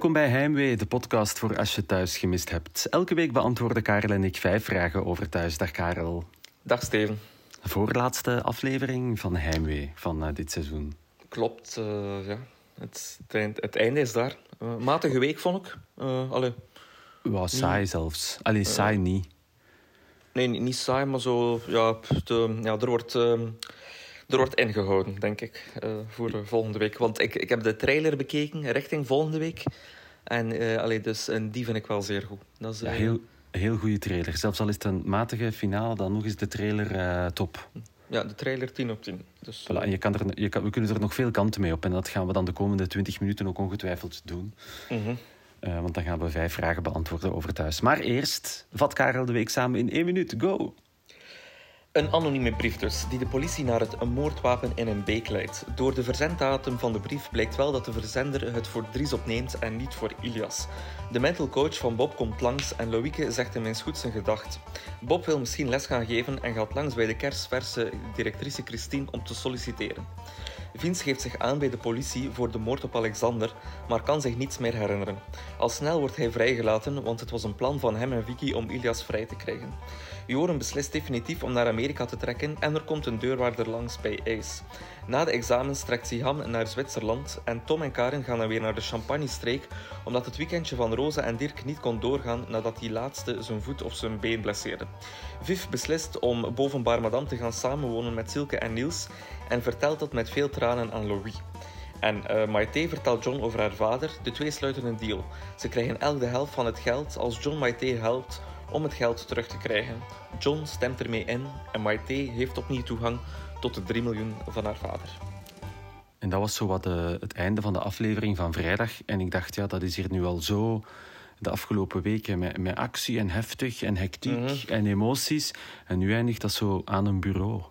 Welkom bij Heimwee, de podcast voor als je thuis gemist hebt. Elke week beantwoorden Karel en ik vijf vragen over thuis. Dag Karel. Dag Steven. Voorlaatste aflevering van Heimwee van uh, dit seizoen. Klopt, uh, ja. Het, het, het, einde is daar. Uh, matige week vond ik. Allee. Wow, saai zelfs. Alleen saai niet. Nee, niet saai, maar zo... Ja, de, ja er wordt... Er wordt ingehouden, denk ik, uh, voor volgende week. Want ik, ik heb de trailer bekeken richting volgende week. En, uh, allee, dus, en die vind ik wel zeer goed. Dat is, ja, heel, heel goede trailer. Zelfs al is het een matige finale, dan nog is de trailer top. Ja, de trailer 10 op 10. Dus, voilà, en je kan er, je kan, we kunnen er nog veel kanten mee op. En dat gaan we dan de komende 20 minuten ook ongetwijfeld doen. Mm -hmm. uh, want dan gaan we vijf vragen beantwoorden over thuis. Maar eerst, vat Karel de week samen in één minuut. Go! Een anonieme brief dus, die de politie naar het moordwapen in een beek leidt. Door de verzenddatum van de brief blijkt wel dat de verzender het voor Dries opneemt en niet voor Ilias. De mental coach van Bob komt langs en Loïke zegt hem eens goed zijn gedacht. Bob wil misschien les gaan geven en gaat langs bij de kerstverse directrice Christine om te solliciteren. Vince geeft zich aan bij de politie voor de moord op Alexander, maar kan zich niets meer herinneren. Al snel wordt hij vrijgelaten, want het was een plan van hem en Vicky om Ilias vrij te krijgen. Joren beslist definitief om naar Amerika te trekken en er komt een deurwaarder langs bij Ace. Na de examens trekt Siham naar Zwitserland en Tom en Karen gaan dan weer naar de Champagne-streek omdat het weekendje van Rosa en Dirk niet kon doorgaan nadat die laatste zijn voet of zijn been blesseerde. Viv beslist om boven Bar Madame te gaan samenwonen met Silke en Niels en vertelt dat met veel tranen aan Louis. En uh, Maite vertelt John over haar vader. De twee sluiten een deal. Ze krijgen elk de helft van het geld als John Maite helpt om het geld terug te krijgen. John stemt ermee in en Maite heeft opnieuw toegang tot de 3 miljoen van haar vader. En dat was zo wat de, het einde van de aflevering van vrijdag. En ik dacht, ja, dat is hier nu al zo de afgelopen weken met, met actie en heftig en hectiek mm -hmm. en emoties. En nu eindigt dat zo aan een bureau.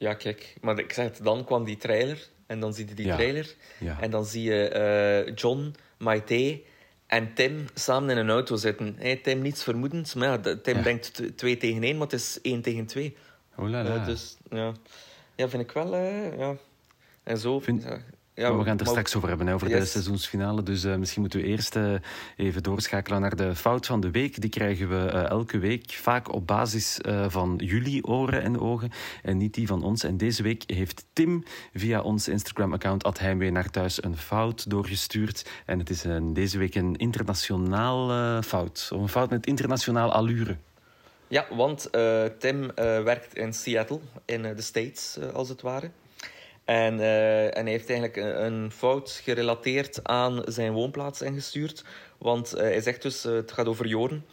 Ja, kijk. Maar ik zeg het, dan kwam die trailer. En dan zie je die Ja. trailer. Ja. En dan zie je eh, John, Maite en Tim samen in een auto zitten. Hey, Tim niets vermoedends. Maar ja, Tim Ja. denkt t- twee tegen één, maar het is één tegen twee. Oh la la. Eh, dus ja. ja, vind ik wel. eh, ja. En zo. Vind- ja, Maar we gaan het er maar- straks over hebben, hè, over de seizoensfinale. Dus eh, misschien moeten we eerst eh, even doorschakelen naar de fout van de week. Die krijgen we eh, elke week, vaak op basis van jullie oren en ogen en niet die van ons. En deze week heeft Tim via ons Instagram-account Heimwee naar thuis een fout doorgestuurd. En het is een, deze week een internationaal fout. Of een fout met internationaal allure. Ja, want Tim werkt in Seattle, in de States als het ware. En, eh, en hij heeft eigenlijk een, fout gerelateerd aan zijn woonplaats ingestuurd. Want eh, hij zegt dus, eh, het gaat over Joren.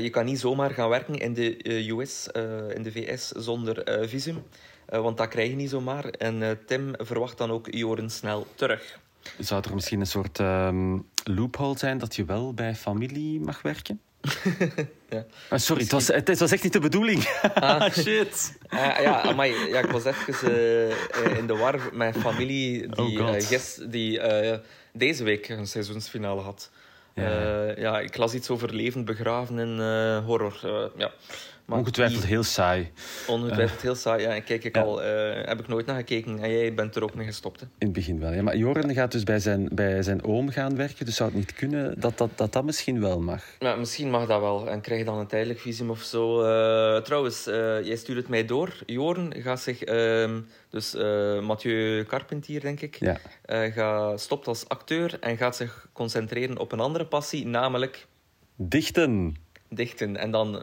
Je kan niet zomaar gaan werken in de US, in de VS, zonder visum. Want dat krijg je niet zomaar. En Tim verwacht dan ook Joren snel terug. Zou er misschien een soort ehm, loophole zijn dat je wel bij familie mag werken? Ja. Ah, sorry, het was, het was echt niet de bedoeling. Shit. Ah, ja, amai, ja, ik was even eh, in de war met mijn familie die, Oh eh, die eh, deze week een seizoensfinale had. Ja. Ja. ik las iets over levend begraven in horror. ja. Maar Ongetwijfeld die- heel saai. ongetwijfeld heel saai. Ja, en kijk ik Ja. al, eh, heb ik nooit naar gekeken. En jij bent er ook mee gestopt. Hè? In het begin wel. Ja. Maar Joren gaat dus bij zijn, bij zijn oom gaan werken. Dus zou het niet kunnen dat dat, dat, dat misschien wel mag. Ja, misschien mag dat wel. En krijg je dan een tijdelijk visum of zo. Eh, trouwens, eh, jij stuurt het mij door. Joren gaat zich... ehm, dus eh, Mathieu Carpentier, denk ik. Ja. eh, ga, stopt als acteur en gaat zich concentreren op een andere passie, namelijk Dichten. dichten. En dan eh,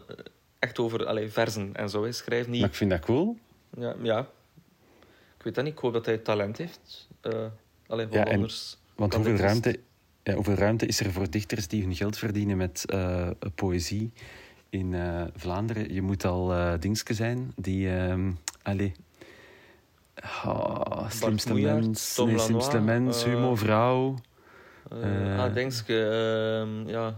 echt over allee, verzen en zo. hè. Schrijf niet... Maar ik vind dat cool. Ja, ja. Ik weet dat niet. Ik hoop dat hij talent heeft. Eh allee, Ja, want en- anders... Want hoeveel dus- ruimte, ja, hoeveel ruimte is er voor dichters die hun geld verdienen met eh, poëzie in eh, Vlaanderen? Je moet al eh dingske zijn die... ehm allee. Oh, slimste mens, Tom nee, Lanois, slimste mens, Humo Vrouw. Ah, Dingske, ehm, ja,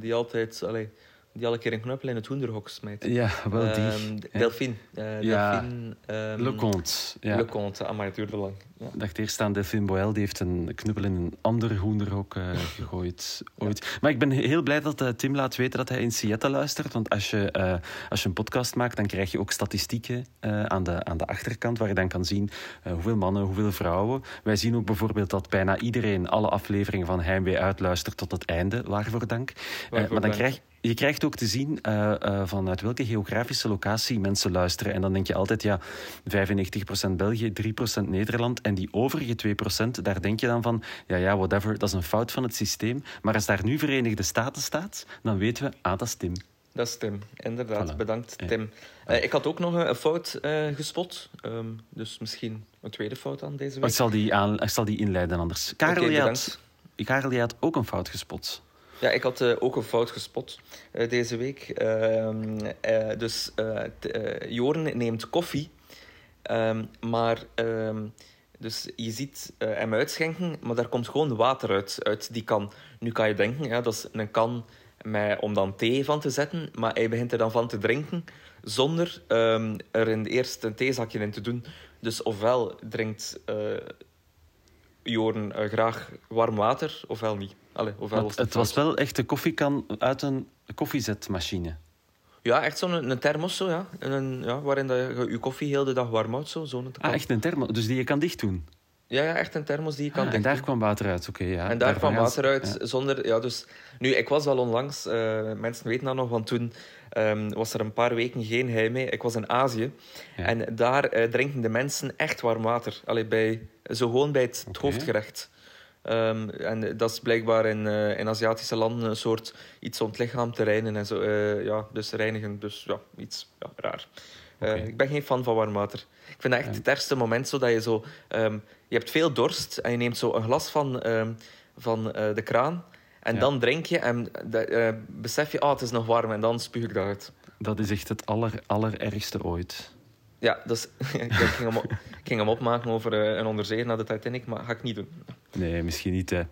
die altijd allee, die al een keer een knuppel in het hoenderhok smijt. Ja, wel die. Ehm, Ja. Delphine. eh, Ja. Delphine ehm, Le Conte. Ja. Le Conte. Maar het duurde lang. Ja. Ik dacht eerst aan Delphine Boel, die heeft een knuppel in een ander hoenderhok eh, gegooid ooit. Maar ik ben heel blij dat eh, Tim laat weten dat hij in Seattle luistert. Want als je, als je een podcast maakt, dan krijg je ook statistieken aan, de, aan de achterkant, waar je dan kan zien hoeveel mannen, hoeveel vrouwen. Wij zien ook bijvoorbeeld dat bijna iedereen alle afleveringen van Heimwee uitluistert tot het einde. Waarvoor dank. Waarvoor maar dan dank. krijg je krijgt ook te zien eh, vanuit welke geografische locatie mensen luisteren. En dan denk je altijd, ja, 95% België, 3% Nederland. En die overige 2%, daar denk je dan van, ja, ja, whatever, dat is een fout van het systeem. Maar als daar nu Verenigde Staten staat, dan weten we, ah, dat is Tim. Dat is Tim, inderdaad. Voilà. Bedankt, Ja. Tim. Eh, ik had ook nog een, een fout gespot. Ehm, dus misschien een tweede fout aan deze Ik week. zal die, aan, ik zal die inleiden anders. Karel, je had, bedankt. Karel, je had ook een fout gespot. Ja, ik had eh, ook een fout gespot eh, deze week. Ehm, eh, dus Joren neemt koffie, Ehm, maar ehm, dus je ziet hem uitschenken, maar daar komt gewoon water uit, uit die kan. Nu kan je denken, ja, dat is een kan om dan thee van te zetten, maar hij begint er dan van te drinken zonder er in eerst een theezakje in te doen. Dus ofwel drinkt Joren eh, graag warm water, ofwel niet. Allee, ofwel het was wel echt een koffiekan uit een koffiezetmachine. Ja, echt zo'n een thermos, zo, ja. Een, ja. Waarin dat je je koffie heel de dag warm houdt. Zo, zo'n Ah, echt een thermo, dus die je kan dicht doen. Ja, ja, echt een thermos die je kan Ah, en dicht daar kwam water uit, oké. ja. En daar kwam water uit ja. zonder... Ja, dus... Nu, ik was al onlangs... eh, mensen weten dat nog, want toen ehm, was er een paar weken geen hij mee. Ik was in Azië. Ja. En daar eh, drinken de mensen echt warm water. Allee, bij, zo gewoon bij het, hoofdgerecht. Ehm, en dat is blijkbaar in, eh, in Aziatische landen een soort iets om het lichaam te reinigen en zo. ja, dus reinigen, dus ja, iets ja, raar. Ik ben geen fan van warm water. Ik vind dat echt het ergste moment, zo dat je zo... ehm, je hebt veel dorst en je neemt zo een glas van, ehm, van eh, de kraan. En Ja. dan drink je en eh, besef je, ah, het is nog warm. En dan spuug ik dat uit. Dat is echt het aller, allerergste ooit. Ja, dus ik ging hem, op- ik ging hem opmaken over eh, een onderzeeër naar de Titanic, maar ga ik niet doen. Nee, misschien niet, hè.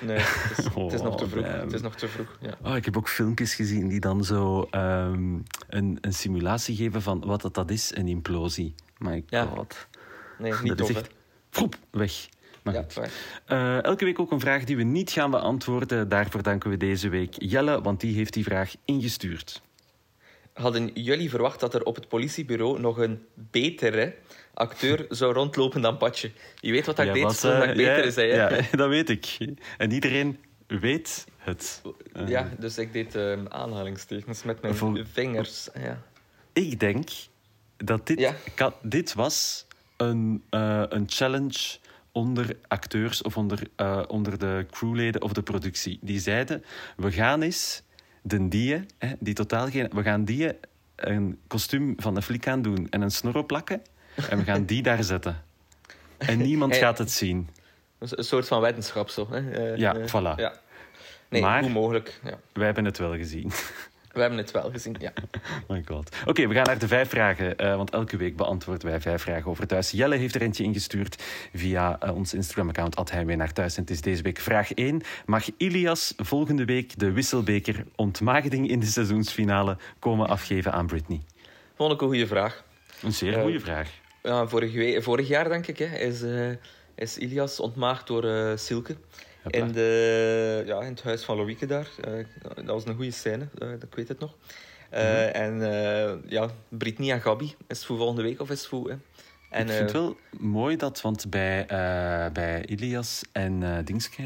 Nee, het is, het is nog te Oh, vroeg. Het is nog te vroeg, ja. Oh, ik heb ook filmpjes gezien die dan zo ehm, een, een simulatie geven van wat dat, dat is, een implosie. My Ja. god. Nee, Dat niet is tof, hè. echt Vroep, weg. Maar Ja. Eh, elke week ook een vraag die we niet gaan beantwoorden. Daarvoor danken we deze week Jelle, want die heeft die vraag ingestuurd. Hadden jullie verwacht dat er op het politiebureau nog een betere acteur zou rondlopen dan Patje? Je weet wat dat ik deed toen dat eh, ik beter ja, is, hè? Ja, dat weet ik. En iedereen weet het. Eh, Ja, dus ik deed eh, aanhalingstekens met mijn vingers. Ja. Ik denk dat dit, Ja. kan- dit was een, eh, een challenge onder acteurs of onder, eh, onder de crewleden of de productie. Die zeiden, we gaan eens de die, hè, die totaal geen... We gaan die een kostuum van de flik aan doen en een snor op plakken en we gaan die daar zetten. En niemand Hey. gaat het zien. Een soort van wetenschap, zo. Hè? Ja, eh, voilà. Ja. Nee, Maar- hoe mogelijk. Ja. Wij hebben het wel gezien. We hebben het wel gezien, ja. Oh my god. Oké, we gaan naar de vijf vragen. eh, want elke week beantwoorden wij vijf vragen over thuis. Jelle heeft er eentje ingestuurd via eh, ons Instagram-account. Heimwee naar thuis. En het is deze week vraag 1. Mag Ilias volgende week de wisselbeker ontmaagding in de seizoensfinale komen afgeven aan Britney? Vond ik een goede vraag. Een zeer Eh, goede vraag. Ja, vorig, vorig jaar, denk ik, hè, is, eh, is Ilias ontmaagd door eh, Silke in, de, ja, in het huis van Loïke daar. Eh, dat was een goede scène, uh, ik weet het nog. Eh, mhm. En ja, Britney en Gabi, is het voor volgende week of is het voor... En, ik vind het wel mooi dat, want bij, bij Ilias en Dingske,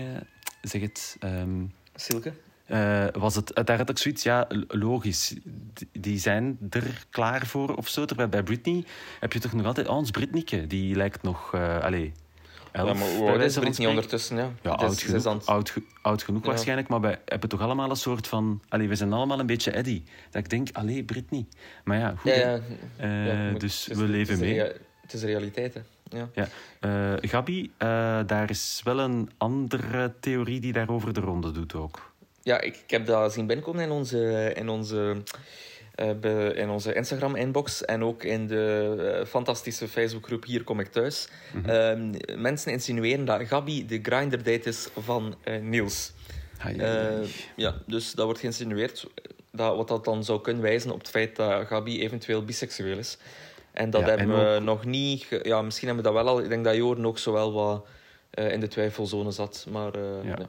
zeg het... Ehm, Silke? Was het, daar had ik zoiets, ja, logisch. Die zijn er klaar voor of zo. Terwijl bij Britney heb je toch nog altijd, oh, ons Britnieke, die lijkt nog, uh, allez, 11. Ja, maar is Britney ondertussen? Ja, ja oud, genoeg, oud, genoeg waarschijnlijk, maar we hebben toch allemaal een soort van... Allee, we zijn allemaal een beetje Eddie. Dat ik denk, allee, Britney. Maar ja, goed. Eh, dus we leven mee. Het is realiteit, hè. Ja. ja. Eh, Gabi, eh, daar is wel een andere theorie die daarover de ronde doet ook. Ja, ik, heb dat zien binnenkomen in onze... In onze in onze Instagram-inbox en ook in de eh, fantastische Facebookgroep Hier Kom Ik Thuis. Mhm. Ehm, mensen insinueren dat Gabi de grinder-date is van eh, Niels. Eh, ja, dus dat wordt geïnsinueerd. dat, wat dat dan zou kunnen wijzen op het feit dat Gabi eventueel biseksueel is. En dat Ja, hebben en we nog niet... Ja, misschien hebben we dat wel al... Ik denk dat Joor nog zo wel wat eh, in de twijfelzone zat. Maar eh, Ja. ja.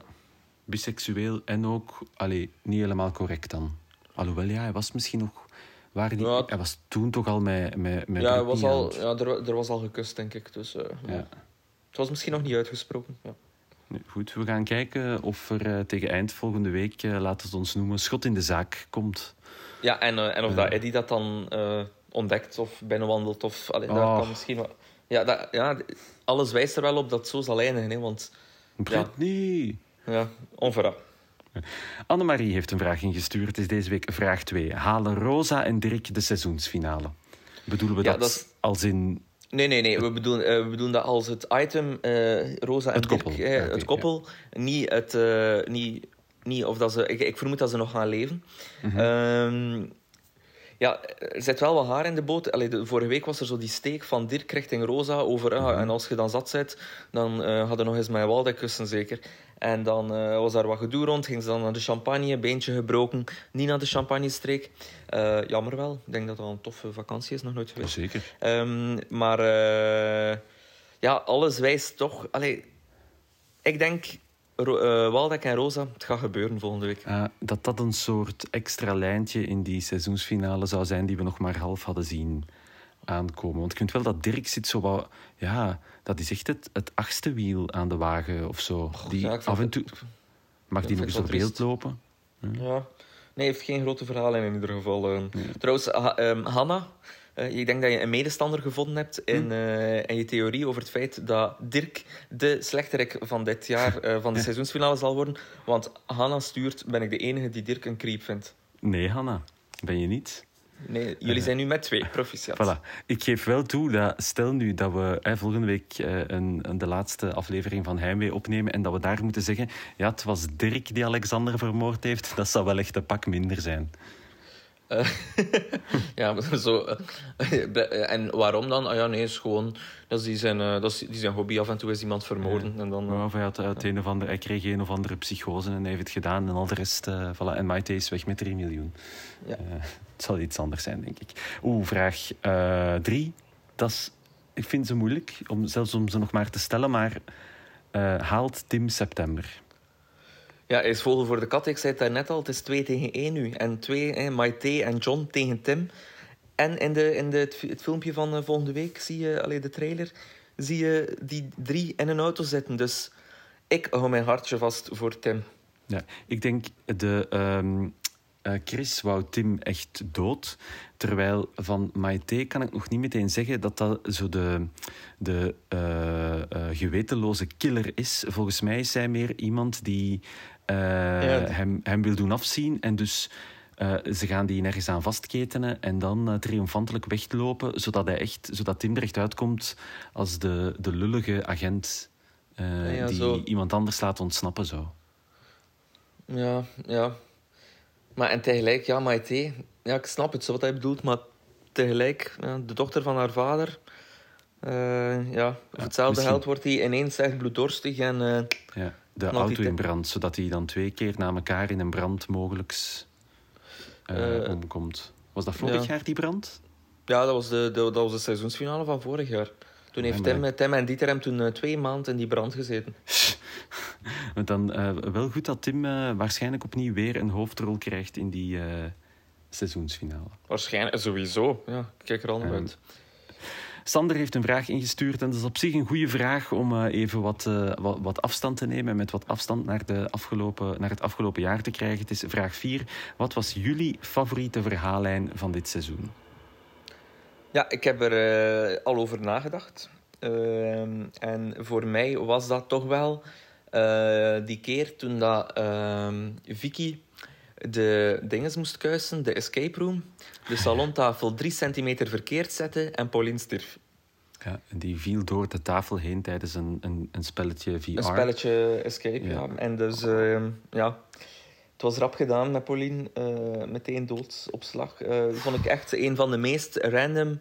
Biseksueel en ook allee, niet helemaal correct dan. Alhoewel, ja, hij was misschien nog... Waar die, Ja. Hij was toen toch al met, met, met Ja, Britney was al, ja er, er was al gekust, denk ik. Dus, eh, Ja. Het was misschien nog niet uitgesproken. Ja. Goed, we gaan kijken of er eh, tegen eind volgende week, eh, laten we het ons noemen, schot in de zaak komt. Ja, en, en of Ja. dat Eddie dat dan ontdekt of binnenwandelt. Of, allee, dat Oh. kan misschien wel... Ja, dat, ja, alles wijst er wel op dat het zo zal eindigen. Hè, want Britney! ja, onverra. Annemarie heeft een vraag ingestuurd. Het is deze week vraag 2. Halen Rosa en Dirk de seizoensfinale? Bedoelen we Ja, dat, als in... Nee, nee, nee. We bedoelen, eh, we bedoelen dat als het item eh, Rosa en Het koppel. Dirk, eh, Ja, oké, het koppel, niet het... eh, niet, niet, of dat ze, ik, ik vermoed dat ze nog gaan leven. Ehm, ja, er zit wel wat haar in de boot. Allee, de, vorige week was er zo die steek van Dirk richting Rosa over... ah, Mhm. En als je dan zat bent, dan eh hadden nog eens mijn Waldeck kussen zeker. En dan eh, was daar wat gedoe rond. Ging ze dan naar de champagne, beentje gebroken. Niet naar de champagne-streek. Eh, jammer wel. Ik denk dat dat een toffe vakantie is. Nog nooit geweest. Zeker. Ehm, maar ja, alles wijst toch. Allee, ik denk Ro eh, Waldeck en Rosa, het gaat gebeuren volgende week. Eh, dat dat een soort extra lijntje in die seizoensfinale zou zijn die we nog maar half hadden zien aankomen. Want ik vind wel dat Dirk zit zo wat... Ja, dat is echt het, het achtste wiel aan de wagen of zo. Die ja, af en het- toe... Mag Ja, die nog eens op beeld lopen? Ja. Nee, heeft geen grote verhalen in ieder geval. eh. Trouwens, ha ehm, Hanna, ik denk dat je een medestander gevonden hebt in, eh, in je theorie over het feit dat Dirk de slechterik van dit jaar eh, van de seizoensfinale zal worden. Want Hanna stuurt, ben ik de enige die Dirk een creep vindt. Nee, Hanna. Ben je niet? Nee, jullie zijn nu met twee, proficiat. Voilà. Ik geef wel toe dat stel nu dat we volgende week eh, een, een- de laatste aflevering van Heimwee opnemen en dat we daar moeten zeggen, ja, het was Dirk die Alexander vermoord heeft, dat zou wel echt een pak minder zijn. Eh, ja, zo. eh, eh, en waarom dan? Ah ja, nee, is gewoon. Dat is die zijn, dat is die zijn hobby. Af en toe is iemand vermoorden. En dan, Maar hij, had, het een of ander, hij kreeg een of andere psychose en hij heeft het gedaan en al de rest, eh voilà. En Maite is weg met 3 miljoen. Ja. Het zal iets anders zijn, denk ik. Oeh, vraag 3. dat is, ik vind ze moeilijk, om, zelfs om ze nog maar te stellen, maar haalt Tim september? Ja, is vogel voor de kat. Ik zei het daarnet al, het is 2 tegen 1 nu. En twee, eh, Maite en John tegen Tim. En in, de, in de, het, fi- het filmpje van eh, volgende week zie je, allee, de trailer, zie je die drie in een auto zitten. Dus ik hou mijn hartje vast voor Tim. Ja, ik denk de ehm, eh, Chris wou Tim echt dood. Terwijl van Maite kan ik nog niet meteen zeggen dat dat zo de, de eh, gewetenloze killer is. Volgens mij is zij meer iemand die eh, hem, hem wil doen afzien. En dus eh, ze gaan die nergens aan vastketenen en dan eh, triomfantelijk weglopen, zodat, hij echt, zodat Tim er echt uitkomt als de, de lullige agent Ja, die zo. iemand anders laat ontsnappen. Zo. Ja, ja. Maar en tegelijk, ja, Maite, ja, ik snap het zo wat hij bedoelt, maar tegelijk, ja, de dochter van haar vader, eh, ja, voor hetzelfde misschien- geld wordt hij ineens echt bloeddorstig en... eh, Ja, de auto in brand, zodat hij dan twee keer na elkaar in een brand mogelijks eh, omkomt. Was dat vorig ja. jaar die brand? Ja, dat was de, de, dat was de seizoensfinale van vorig jaar. Toen heeft Ja, Tim, maar- Tim en Dieter hem toen twee maanden in die brand gezeten. Want dan wel goed dat Tim waarschijnlijk opnieuw weer een hoofdrol krijgt in die seizoensfinale. Waarschijnlijk, sowieso. Ja, ik kijk er al naar Ja. uit. Sander heeft een vraag ingestuurd en dat is op zich een goede vraag om eh, even wat, eh, wat, wat afstand te nemen en met wat afstand naar, de afgelopen, naar het afgelopen jaar te krijgen. Het is vraag 4. Wat was jullie favoriete verhaallijn van dit seizoen? Ja, ik heb er eh, al over nagedacht. Ehm, en voor mij was dat toch wel die keer toen dat, ehm, Vicky de dinges moest kuisen, de escape room, de salontafel drie centimeter verkeerd zette en Pauline stierf. Ja, die viel door de tafel heen tijdens een, een, een spelletje VR. Een spelletje escape, Ja. ja. En dus, ehm, ja... Het was rap gedaan met Pauline, eh, meteen doodsopslag. Eh vond ik echt een van de meest random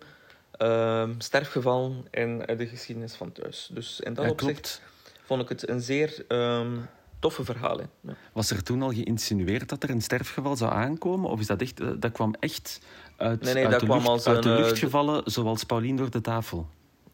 ehm, sterfgevallen in de geschiedenis van thuis. Dus in dat Ja, opzicht klopt. vond ik het een zeer ehm, toffe verhalen. Ja. Was er toen al geïnsinueerd dat er een sterfgeval zou aankomen? Of is dat echt... Dat kwam echt uit, Nee, nee, uit, dat de, kwam lucht, als uit de lucht eh, gevallen, zoals Paulien door de tafel?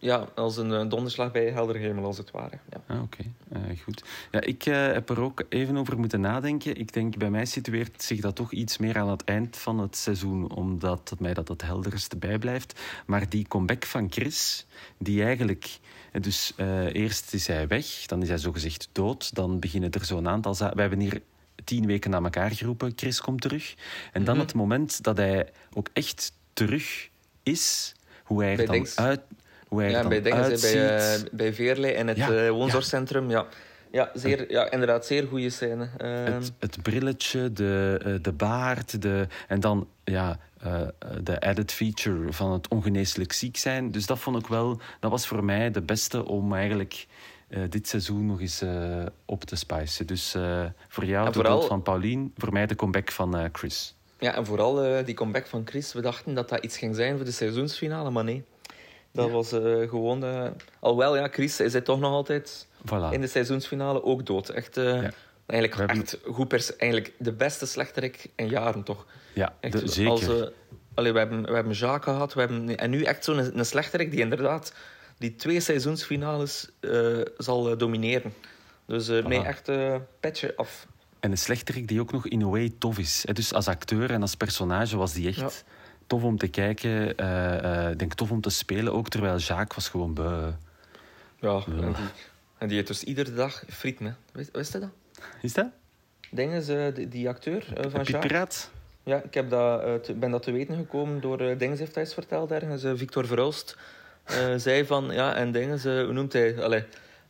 Ja, als een donderslag bij helder hemel, als het ware. Ja. Ah, oké. Eh, goed. Ja, ik eh, heb er ook even over moeten nadenken. Ik denk, bij mij situeert zich dat toch iets meer aan het eind van het seizoen, omdat mij dat het helderste bijblijft. Maar die comeback van Chris, die eigenlijk... eh, Dus eerst is hij weg, dan is hij zogezegd dood. Dan beginnen er zo'n aantal... We hebben hier tien weken na elkaar geroepen, Chris komt terug. En dan Mhm. het moment dat hij ook echt terug is, hoe hij er dan uit... Hoe hij Ja, bij, dingen, bij, uitziet. eh, bij Veerlei en het Ja, eh, woonzorgcentrum. Ja. Ja, zeer, ja, inderdaad, zeer goede scène. Ehm, Het, het brilletje, de, eh, de baard, de, en dan ja, de added feature van het ongeneeslijk ziek zijn. Dus dat vond ik wel, dat was voor mij de beste om eigenlijk dit seizoen nog eens op te spicen. Dus voor jou de vooral- van Paulien, voor mij de comeback van Chris. Ja, en vooral die comeback van Chris. We dachten dat dat iets ging zijn voor de seizoensfinale, maar nee. Dat was eh, gewoon... eh alhoewel, ja, Chris is hij toch nog altijd Voilà. in de seizoensfinale ook dood. Echt, eh, Ja. eigenlijk, hebben- echt goed pers eigenlijk de beste slechterik in jaren, toch? Ja, Echt, de- zeker. Als, allee, we, hebben, we hebben Jacques gehad, we hebben, en nu echt zo'n een, een slechterik die inderdaad die twee seizoensfinales zal domineren. Dus nee, echt petje af. En een slechterik die ook nog in a way tof is. Dus als acteur en als personage was die echt Ja. Tof om te kijken. eh, eh, ik denk tof om te spelen ook, terwijl Jacques was gewoon beu. Ja, En, die, en die eet dus iedere dag frieten. Hè. Wist, wist je dat? Is dat? Dingen, ze, die, die acteur eh, van Piet Jacques. Piraat? Ja, ik heb dat, te- ben dat te weten gekomen door uh, Dinges heeft hij eens verteld ergens. Victor Verhulst zei van, ja, en Dinges, eh, hoe noemt hij? Allee,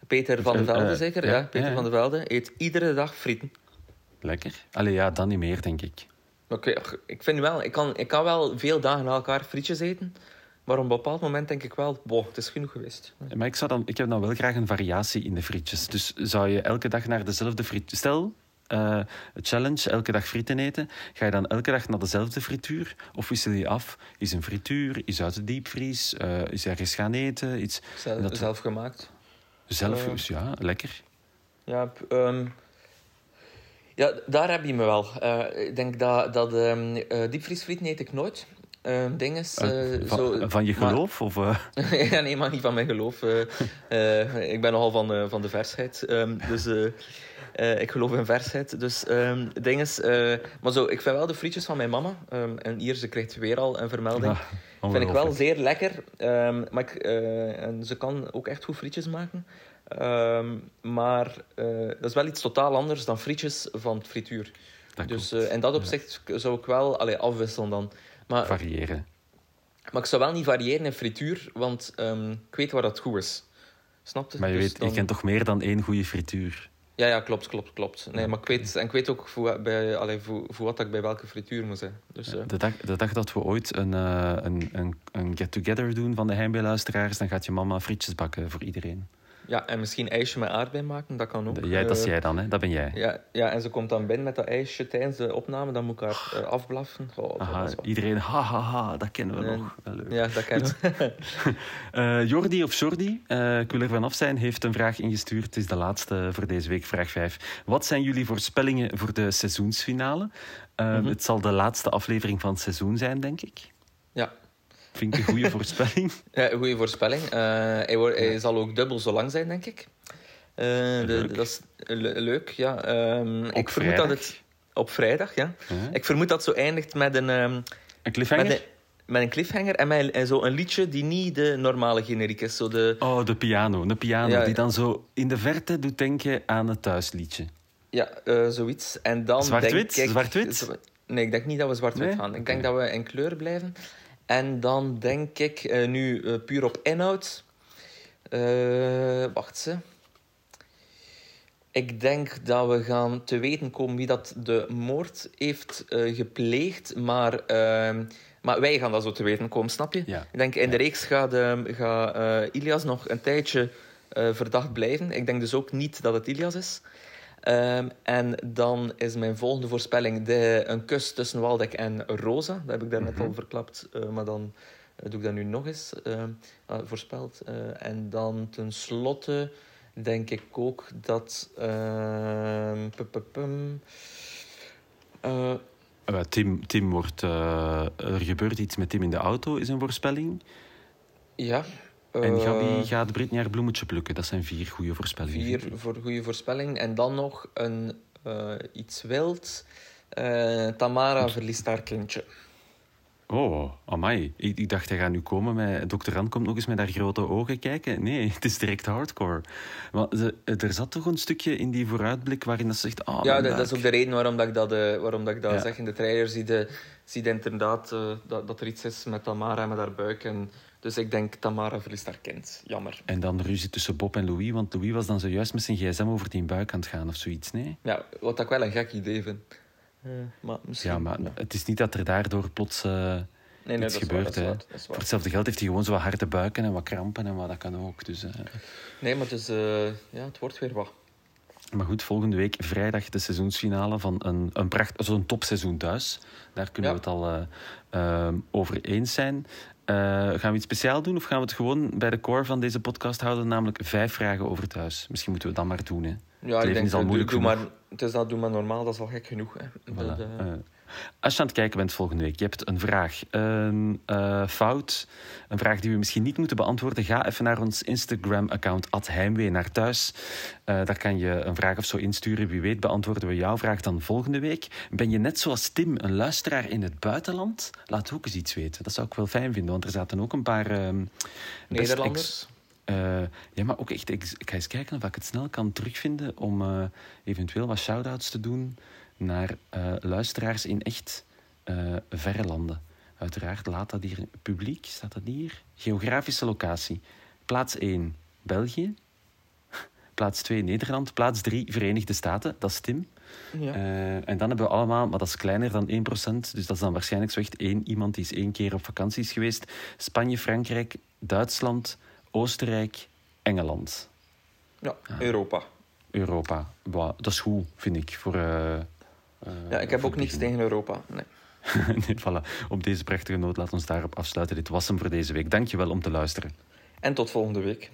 Peter van de Eh, Velde zeker? ja, Ja, Peter ja, van de Velde eet iedere dag frieten. Lekker. Allee, ja, dan niet meer, denk ik. Maar ik, weet- ik vind wel, ik kan, ik kan wel veel dagen na elkaar frietjes eten. Maar op een bepaald moment denk ik wel, boh, het is genoeg geweest. Maar ik, zou dan, ik heb dan wel graag een variatie in de frietjes. Dus zou je elke dag naar dezelfde friet... Stel, eh, challenge, elke dag frieten eten. Ga je dan elke dag naar dezelfde frituur? Of wissel je af? Is een frituur? Is uit de diepvries? eh, is ergens gaan eten? Iets Zelf, Dat- zelf gemaakt. zelf? Ja, lekker. Ja, ehm, ja, daar heb je me wel. Eh, ik denk dat, dat ehm eh, diepvriesfrieten eet ik nooit. Ding is, eh, van, zo, van je maar- geloof? Of, ja, nee, maar niet van mijn geloof. Ik ben nogal van, van de versheid. Ehm, dus ik geloof in versheid. Dus ehm ding is... maar zo, ik vind wel de frietjes van mijn mama. en hier, ze krijgt weer al een vermelding. ja, vind ik wel zeer lekker. Maar ik, en ze kan ook echt goed frietjes maken. Ehm, maar eh, dat is wel iets totaal anders dan frietjes van het frituur. Dat dus eh, in dat opzicht zou ik wel allee, afwisselen dan. Maar, Variëren. maar ik zou wel niet variëren in frituur, want ehm, ik weet waar dat goed is. Snap je? Maar je, Dus weet, dan- je kent toch meer dan één goede frituur? Ja, ja, klopt, klopt, klopt. Nee, maar ik weet, en ik weet ook voor, bij, allee, voor, voor wat ik bij welke frituur moet zijn. Dus, eh, De dag, de dag dat we ooit een, een, een, een get-together doen van de Heimwee-luisteraars, dan gaat je mama frietjes bakken voor iedereen. Ja, en misschien ijsje met aardbei maken, dat kan ook. Jij, dat is Eh, jij dan, hè? Dat ben jij. Ja, ja, en ze komt dan binnen met dat ijsje tijdens de opname. Dan moet ik haar eh, afblaffen. Oh, Aha, wel- iedereen, ha, ha, ha, dat kennen we Nee. nog. Wel leuk. Ja, dat ken ik. Eh, Jordi of Jordi, eh, ik wil er vanaf zijn, heeft een vraag ingestuurd. Het is de laatste voor deze week, vraag 5. Wat zijn jullie voorspellingen voor de seizoensfinale? Mhm. Het zal de laatste aflevering van het seizoen zijn, denk ik. Ja, Vind ik een goede voorspelling. ja een goede voorspelling. Eh, hij, wordt, hij zal ook dubbel zo lang zijn, denk ik. Eh, de- dat is le- leuk, ja. Ehm, ik vermoed vrijdag? dat het... Op vrijdag, ja. Ik vermoed dat het zo eindigt met een... ehm, Een cliffhanger? met, een met een cliffhanger en met en zo een liedje die niet de normale generiek is. Zo de, Oh, de piano. Een piano Ja, die dan zo in de verte doet denken aan het thuisliedje. Ja, eh, zoiets. En dan Zwart-wit? Zwart-wit? Nee, ik denk niet dat we zwart-wit Nee? gaan. Ik denk dat we in kleur blijven. En dan denk ik, eh, nu eh, puur op inhoud... eh, wacht ze. Ik denk dat we gaan te weten komen wie dat de moord heeft gepleegd. Maar, ehm, maar wij gaan dat zo te weten komen, snap je? Ja. Ik denk in de reeks gaat, ehm, gaat Ilias nog een tijdje verdacht blijven. Ik denk dus ook niet dat het Ilias is. Ehm, en dan is mijn volgende voorspelling de, een kus tussen Waldek en Rosa. Dat heb ik daarnet Mhm. al verklapt, eh, maar dan eh, doe ik dat nu nog eens. ehm, ah, voorspeld. Eh, en dan tenslotte denk ik ook dat. ehm, pum, eh, Eh, Tim, Tim wordt... er gebeurt iets met Tim in de auto, is een voorspelling. ja. En eh, Gabi gaat Britney haar bloemetje plukken. Dat zijn vier goede voorspellingen. Vier voor goede voorspelling. En dan nog een, eh, iets wild. Eh, Tamara verliest haar kindje. Oh, amai. Ik, ik dacht, hij gaat nu komen met... Dokter Rand komt nog eens met haar grote ogen kijken. Nee, het is direct hardcore. Ze, er zat toch een stukje in die vooruitblik waarin dat ze zegt... Oh, ja, dat, dat is ook de reden waarom dat ik dat, eh, waarom dat, ik dat Ja. zeg. In de trailer zie je, zie je inderdaad eh, dat, dat er iets is met Tamara en met haar buik. En, dus ik denk, Tamara verliest haar kind. Jammer. En dan ruzie tussen Bob en Louis, want Louis was dan zojuist met zijn gsm over die buik aan het gaan of zoiets, nee? Ja, wat ik wel een gek idee vind. Eh, maar misschien... Ja, maar het is niet dat er daardoor plots eh, nee, nee, iets dat is waar, gebeurt. dat waar, dat Voor hetzelfde geld heeft hij gewoon zo wat harde buiken en wat krampen en wat dat kan ook. Dus, eh. Nee, maar het, is, eh, ja, het wordt weer wat. Maar goed, volgende week vrijdag de seizoensfinale van een, een pracht, zo'n topseizoen thuis. Daar kunnen Ja. we het al eh, ehm, over eens zijn. Eh, gaan we iets speciaal doen of gaan we het gewoon bij de core van deze podcast houden, namelijk vijf vragen over thuis? Misschien moeten we dat maar doen. Hè. Ja, leven ik denk, is al moeilijk doe, maar, het is dat, doe maar normaal, dat is al gek genoeg. Hè. Voilà. eh, Eh, als je aan het kijken bent volgende week, je hebt een vraag, een eh, fout, een vraag die we misschien niet moeten beantwoorden, ga even naar ons Instagram-account Heimwee naar thuis. Eh, daar kan je een vraag of zo insturen. Wie weet beantwoorden we jouw vraag dan volgende week. Ben je net zoals Tim een luisteraar in het buitenland? Laat ook eens iets weten. Dat zou ik wel fijn vinden, want er zaten ook een paar... best Nederlanders. ja, maar ook echt, ik, ga eens kijken of ik het snel kan terugvinden om eventueel wat shout-outs te doen naar eh, luisteraars in echt eh, verre landen. Uiteraard, laat dat hier publiek, staat dat hier? Geografische locatie. Plaats 1, België. Plaats 2, Nederland. Plaats 3, Verenigde Staten. Dat is Tim. Ja. Eh, en dan hebben we allemaal, maar dat is kleiner dan 1%, dus dat is dan waarschijnlijk zo echt één iemand die is één keer op vakantie is geweest. Spanje, Frankrijk, Duitsland, Oostenrijk, Engeland. ja, Europa. Europa. Wauw, dat is goed, vind ik. Voor, Ja, ik heb ook begin. tegen Europa. Nee. nee, voilà. Op deze prachtige noot, laat ons daarop afsluiten. Dit was hem voor deze week. Dankjewel om te luisteren. En tot volgende week.